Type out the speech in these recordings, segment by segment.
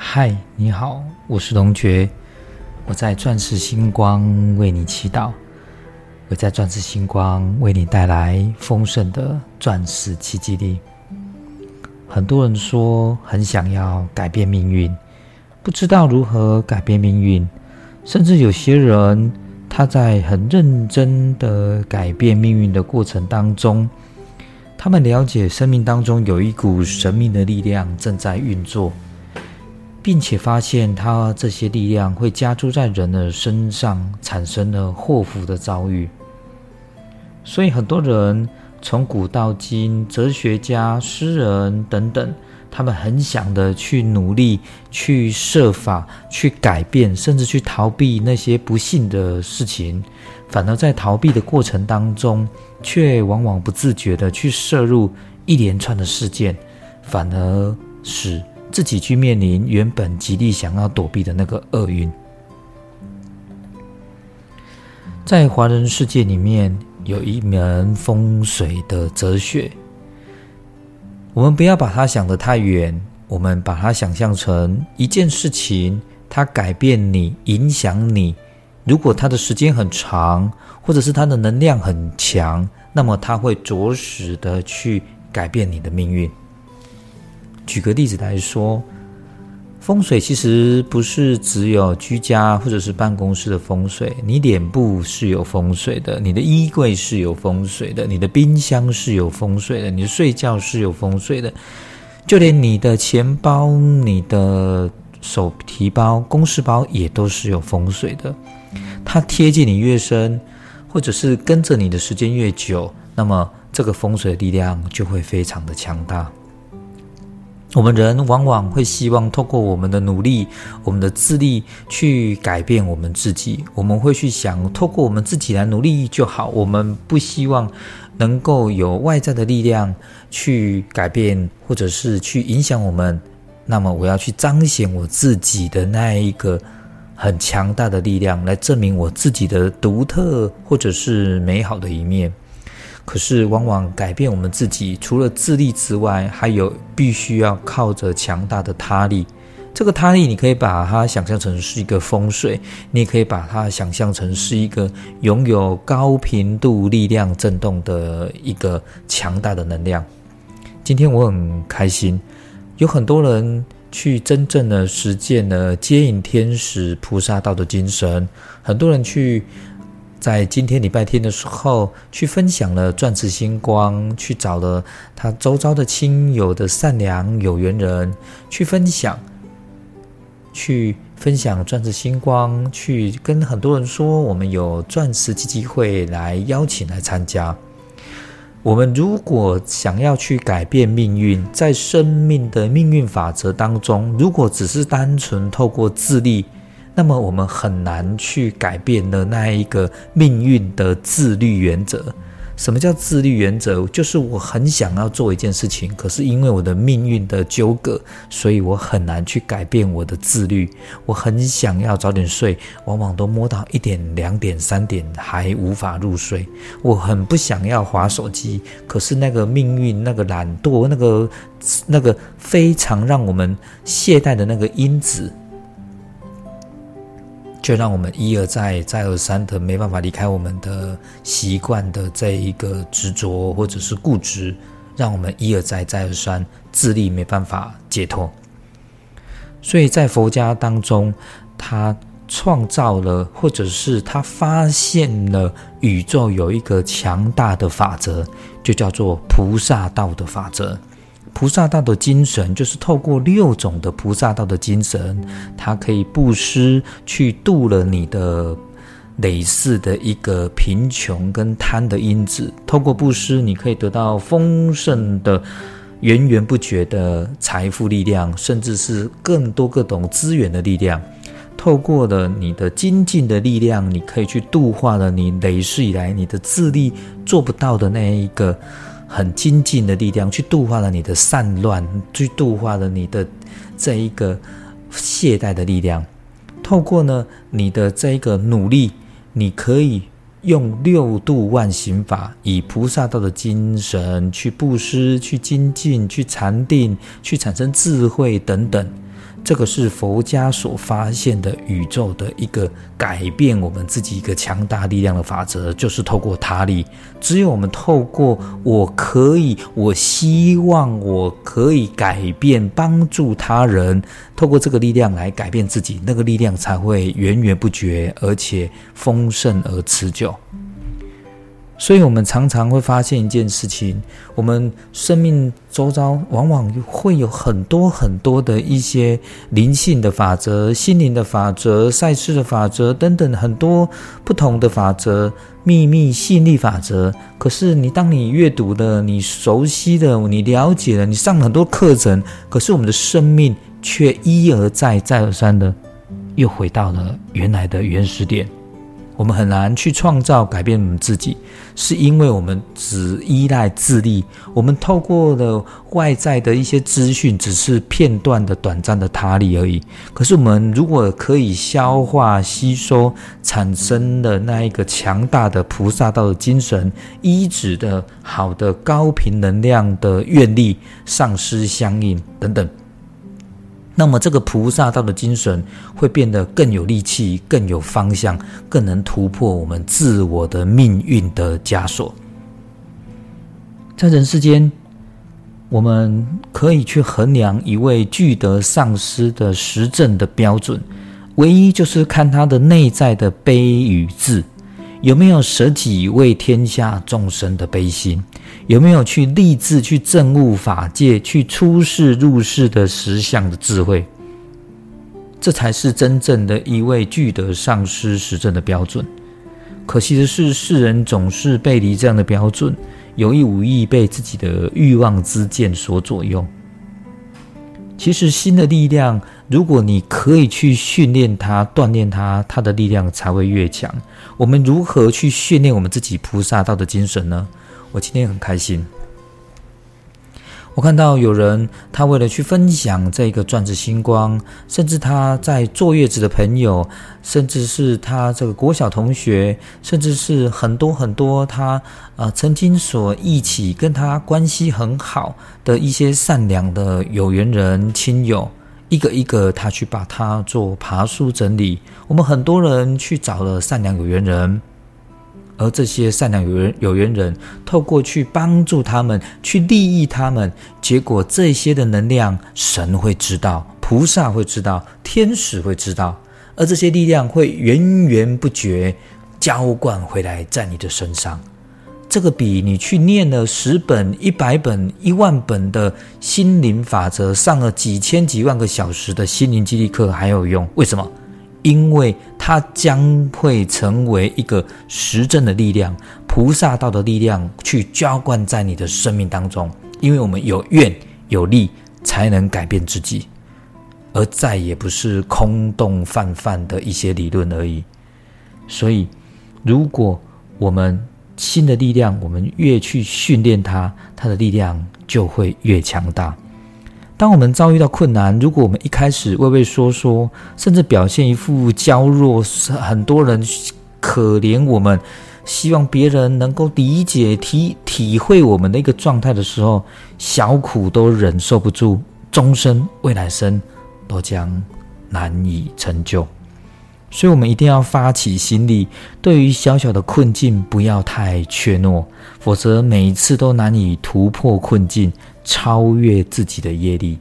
嗨，你好，我是龙觉，我在钻石星光为你祈祷，我在钻石星光为你带来丰盛的钻石奇迹力。很多人说很想要改变命运，不知道如何改变命运，甚至有些人他在很认真的改变命运的过程当中，他们了解生命当中有一股神秘的力量正在运作。并且发现，他这些力量会加诸在人的身上，产生了祸福的遭遇。所以，很多人从古到今，哲学家、诗人等等，他们很想的去努力、去设法、去改变，甚至去逃避那些不幸的事情。反而在逃避的过程当中，却往往不自觉的去摄入一连串的事件，反而使。自己去面临原本极力想要躲避的那个厄运，在华人世界里面有一门风水的哲学，我们不要把它想得太远，我们把它想象成一件事情，它改变你、影响你。如果它的时间很长，或者是它的能量很强，那么它会着实的去改变你的命运。举个例子来说，风水其实不是只有居家或者是办公室的风水。你脸部是有风水的，你的衣柜是有风水的，你的冰箱是有风水的，你的睡觉是有风水的，就连你的钱包、你的手提包、公事包也都是有风水的。它贴近你越深，或者是跟着你的时间越久，那么这个风水的力量就会非常的强大。我们人往往会希望透过我们的努力、我们的智力去改变我们自己。我们会去想，透过我们自己来努力就好。我们不希望能够有外在的力量去改变，或者是去影响我们。那么，我要去彰显我自己的那一个很强大的力量，来证明我自己的独特或者是美好的一面。可是，往往改变我们自己，除了自力之外，还有必须要靠着强大的他力。这个他力，你可以把它想象成是一个风水，你也可以把它想象成是一个拥有高频度力量震动的一个强大的能量。今天我很开心，有很多人去真正的实践了接引天使菩萨道的精神，很多人去。在今天礼拜天的时候，去分享了钻石星光，去找了他周遭的亲友的善良有缘人去分享，去分享钻石星光，去跟很多人说，我们有钻石基金会来邀请来参加。我们如果想要去改变命运，在生命的命运法则当中，如果只是单纯透过智力。那么我们很难去改变的那一个命运的自律原则。什么叫自律原则？就是我很想要做一件事情，可是因为我的命运的纠葛，所以我很难去改变我的自律。我很想要早点睡，往往都摸到一点、两点、三点还无法入睡。我很不想要划手机，可是那个命运、那个懒惰、那个那个非常让我们懈怠的那个因子。却让我们一而再、再而三的没办法离开我们的习惯的这一个执着或者是固执，让我们一而再、再而三自力没办法解脱。所以在佛家当中，他创造了，或者是他发现了宇宙有一个强大的法则，就叫做菩萨道的法则。菩萨道的精神，就是透过六种的菩萨道的精神，它可以布施，去度了你的累世的一个贫穷跟贪的因子。透过布施，你可以得到丰盛的、源源不绝的财富力量，甚至是更多各种资源的力量。透过了你的精进的力量，你可以去度化了你累世以来你的智力做不到的那一个。很精进的力量，去度化了你的散乱，去度化了你的这一个懈怠的力量。透过呢你的这一个努力，你可以用六度万行法，以菩萨道的精神去布施、去精进、去禅定、去产生智慧等等。这个是佛家所发现的宇宙的一个改变我们自己一个强大力量的法则，就是透过他力。只有我们透过我可以，我希望我可以改变，帮助他人，透过这个力量来改变自己，那个力量才会源源不绝，而且丰盛而持久。所以，我们常常会发现一件事情：我们生命周遭往往会有很多很多的一些灵性的法则、心灵的法则、赛事的法则等等很多不同的法则、秘密吸引力法则。可是，你当你阅读了、你熟悉的、你了解了、你上很多课程，可是我们的生命却一而再、再而三的又回到了原来的原始点。我们很难去创造改变我们自己，是因为我们只依赖自力。我们透过了外在的一些资讯，只是片段的、短暂的他力而已。可是，我们如果可以消化吸收，产生的那一个强大的菩萨道的精神、医治的好的高频能量的愿力、上师相应等等。那么，这个菩萨道的精神会变得更有力气、更有方向、更能突破我们自我的命运的枷锁。在人世间，我们可以去衡量一位具德上师的实证的标准，唯一就是看他的内在的悲与智。有没有舍己为天下众生的悲心？有没有去立志去证悟法界、去出世入世的实相的智慧？这才是真正的一位具德上师实证的标准。可惜的是，世人总是背离这样的标准，有意无意被自己的欲望之剑所左右。其实，新的力量，如果你可以去训练它、锻炼它，它的力量才会越强。我们如何去训练我们自己菩萨道的精神呢？我今天很开心，我看到有人他为了去分享这个钻石星光，甚至他在坐月子的朋友，甚至是他这个国小同学，甚至是很多很多他啊曾经所一起跟他关系很好的一些善良的有缘人亲友。一个一个，他去把它做爬书整理。我们很多人去找了善良有缘人，而这些善良有缘有缘人，透过去帮助他们，去利益他们，结果这些的能量，神会知道，菩萨会知道，天使会知道，而这些力量会源源不绝浇灌回来在你的身上。这个比你去念了十本、一百本、一万本的心灵法则，上了几千几万个小时的心灵激励课还有用？为什么？因为它将会成为一个实证的力量，菩萨道的力量去浇灌在你的生命当中。因为我们有愿有力，才能改变自己，而再也不是空洞泛泛的一些理论而已。所以，如果我们新的力量，我们越去训练它，它的力量就会越强大。当我们遭遇到困难，如果我们一开始畏畏缩缩，甚至表现一副娇弱，很多人可怜我们，希望别人能够理解、体体会我们的一个状态的时候，小苦都忍受不住，终身未来生都将难以成就。所以，我们一定要发起心力，对于小小的困境，不要太怯懦，否则每一次都难以突破困境，超越自己的业力。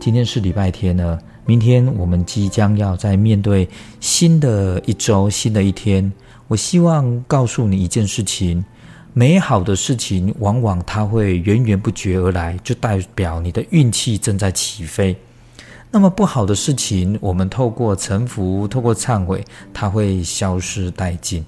今天是礼拜天呢，明天我们即将要在面对新的一周、新的一天。我希望告诉你一件事情：美好的事情往往它会源源不绝而来，就代表你的运气正在起飞。那么不好的事情，我们透过沉浮，透过忏悔，它会消失殆尽。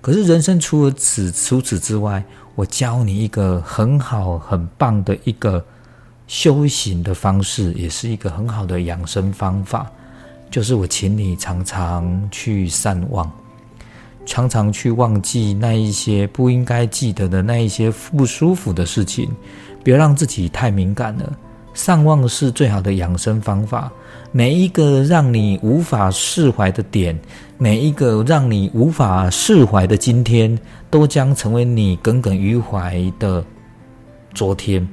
可是人生除了此除此之外，我教你一个很好很棒的一个修行的方式，也是一个很好的养生方法，就是我请你常常去善忘，常常去忘记那一些不应该记得的那一些不舒服的事情，别让自己太敏感了。上望是最好的养生方法。每一个让你无法释怀的点，每一个让你无法释怀的今天，都将成为你耿耿于怀的昨天。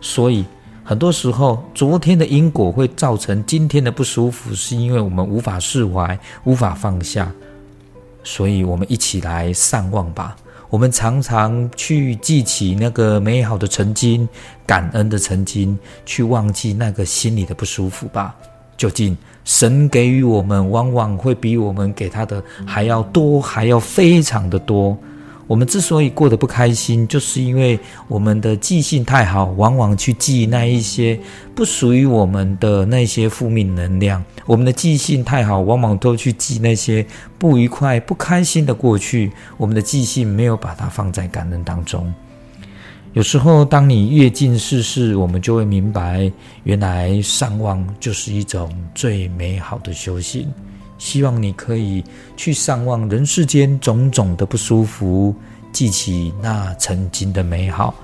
所以，很多时候，昨天的因果会造成今天的不舒服，是因为我们无法释怀，无法放下。所以，我们一起来善忘吧。我们常常去记起那个美好的曾经，感恩的曾经，去忘记那个心里的不舒服吧。究竟，神给予我们，往往会比我们给他的还要多，还要非常的多。我们之所以过得不开心，就是因为我们的记性太好，往往去记那一些不属于我们的那些负面能量。我们的记性太好，往往都去记那些不愉快、不开心的过去。我们的记性没有把它放在感恩当中。有时候，当你阅尽世事，我们就会明白，原来上望就是一种最美好的修行。希望你可以去上望人世间种种的不舒服，记起那曾经的美好，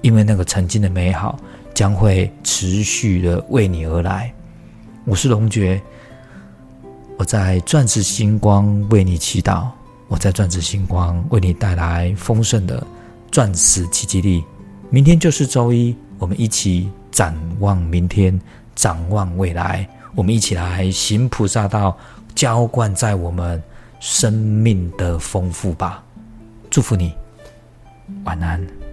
因为那个曾经的美好将会持续的为你而来。我是龙觉，我在钻石星光为你祈祷，我在钻石星光为你带来丰盛的钻石奇迹力。明天就是周一，我们一起展望明天，展望未来，我们一起来行菩萨道。浇灌在我们生命的丰富吧，祝福你，晚安。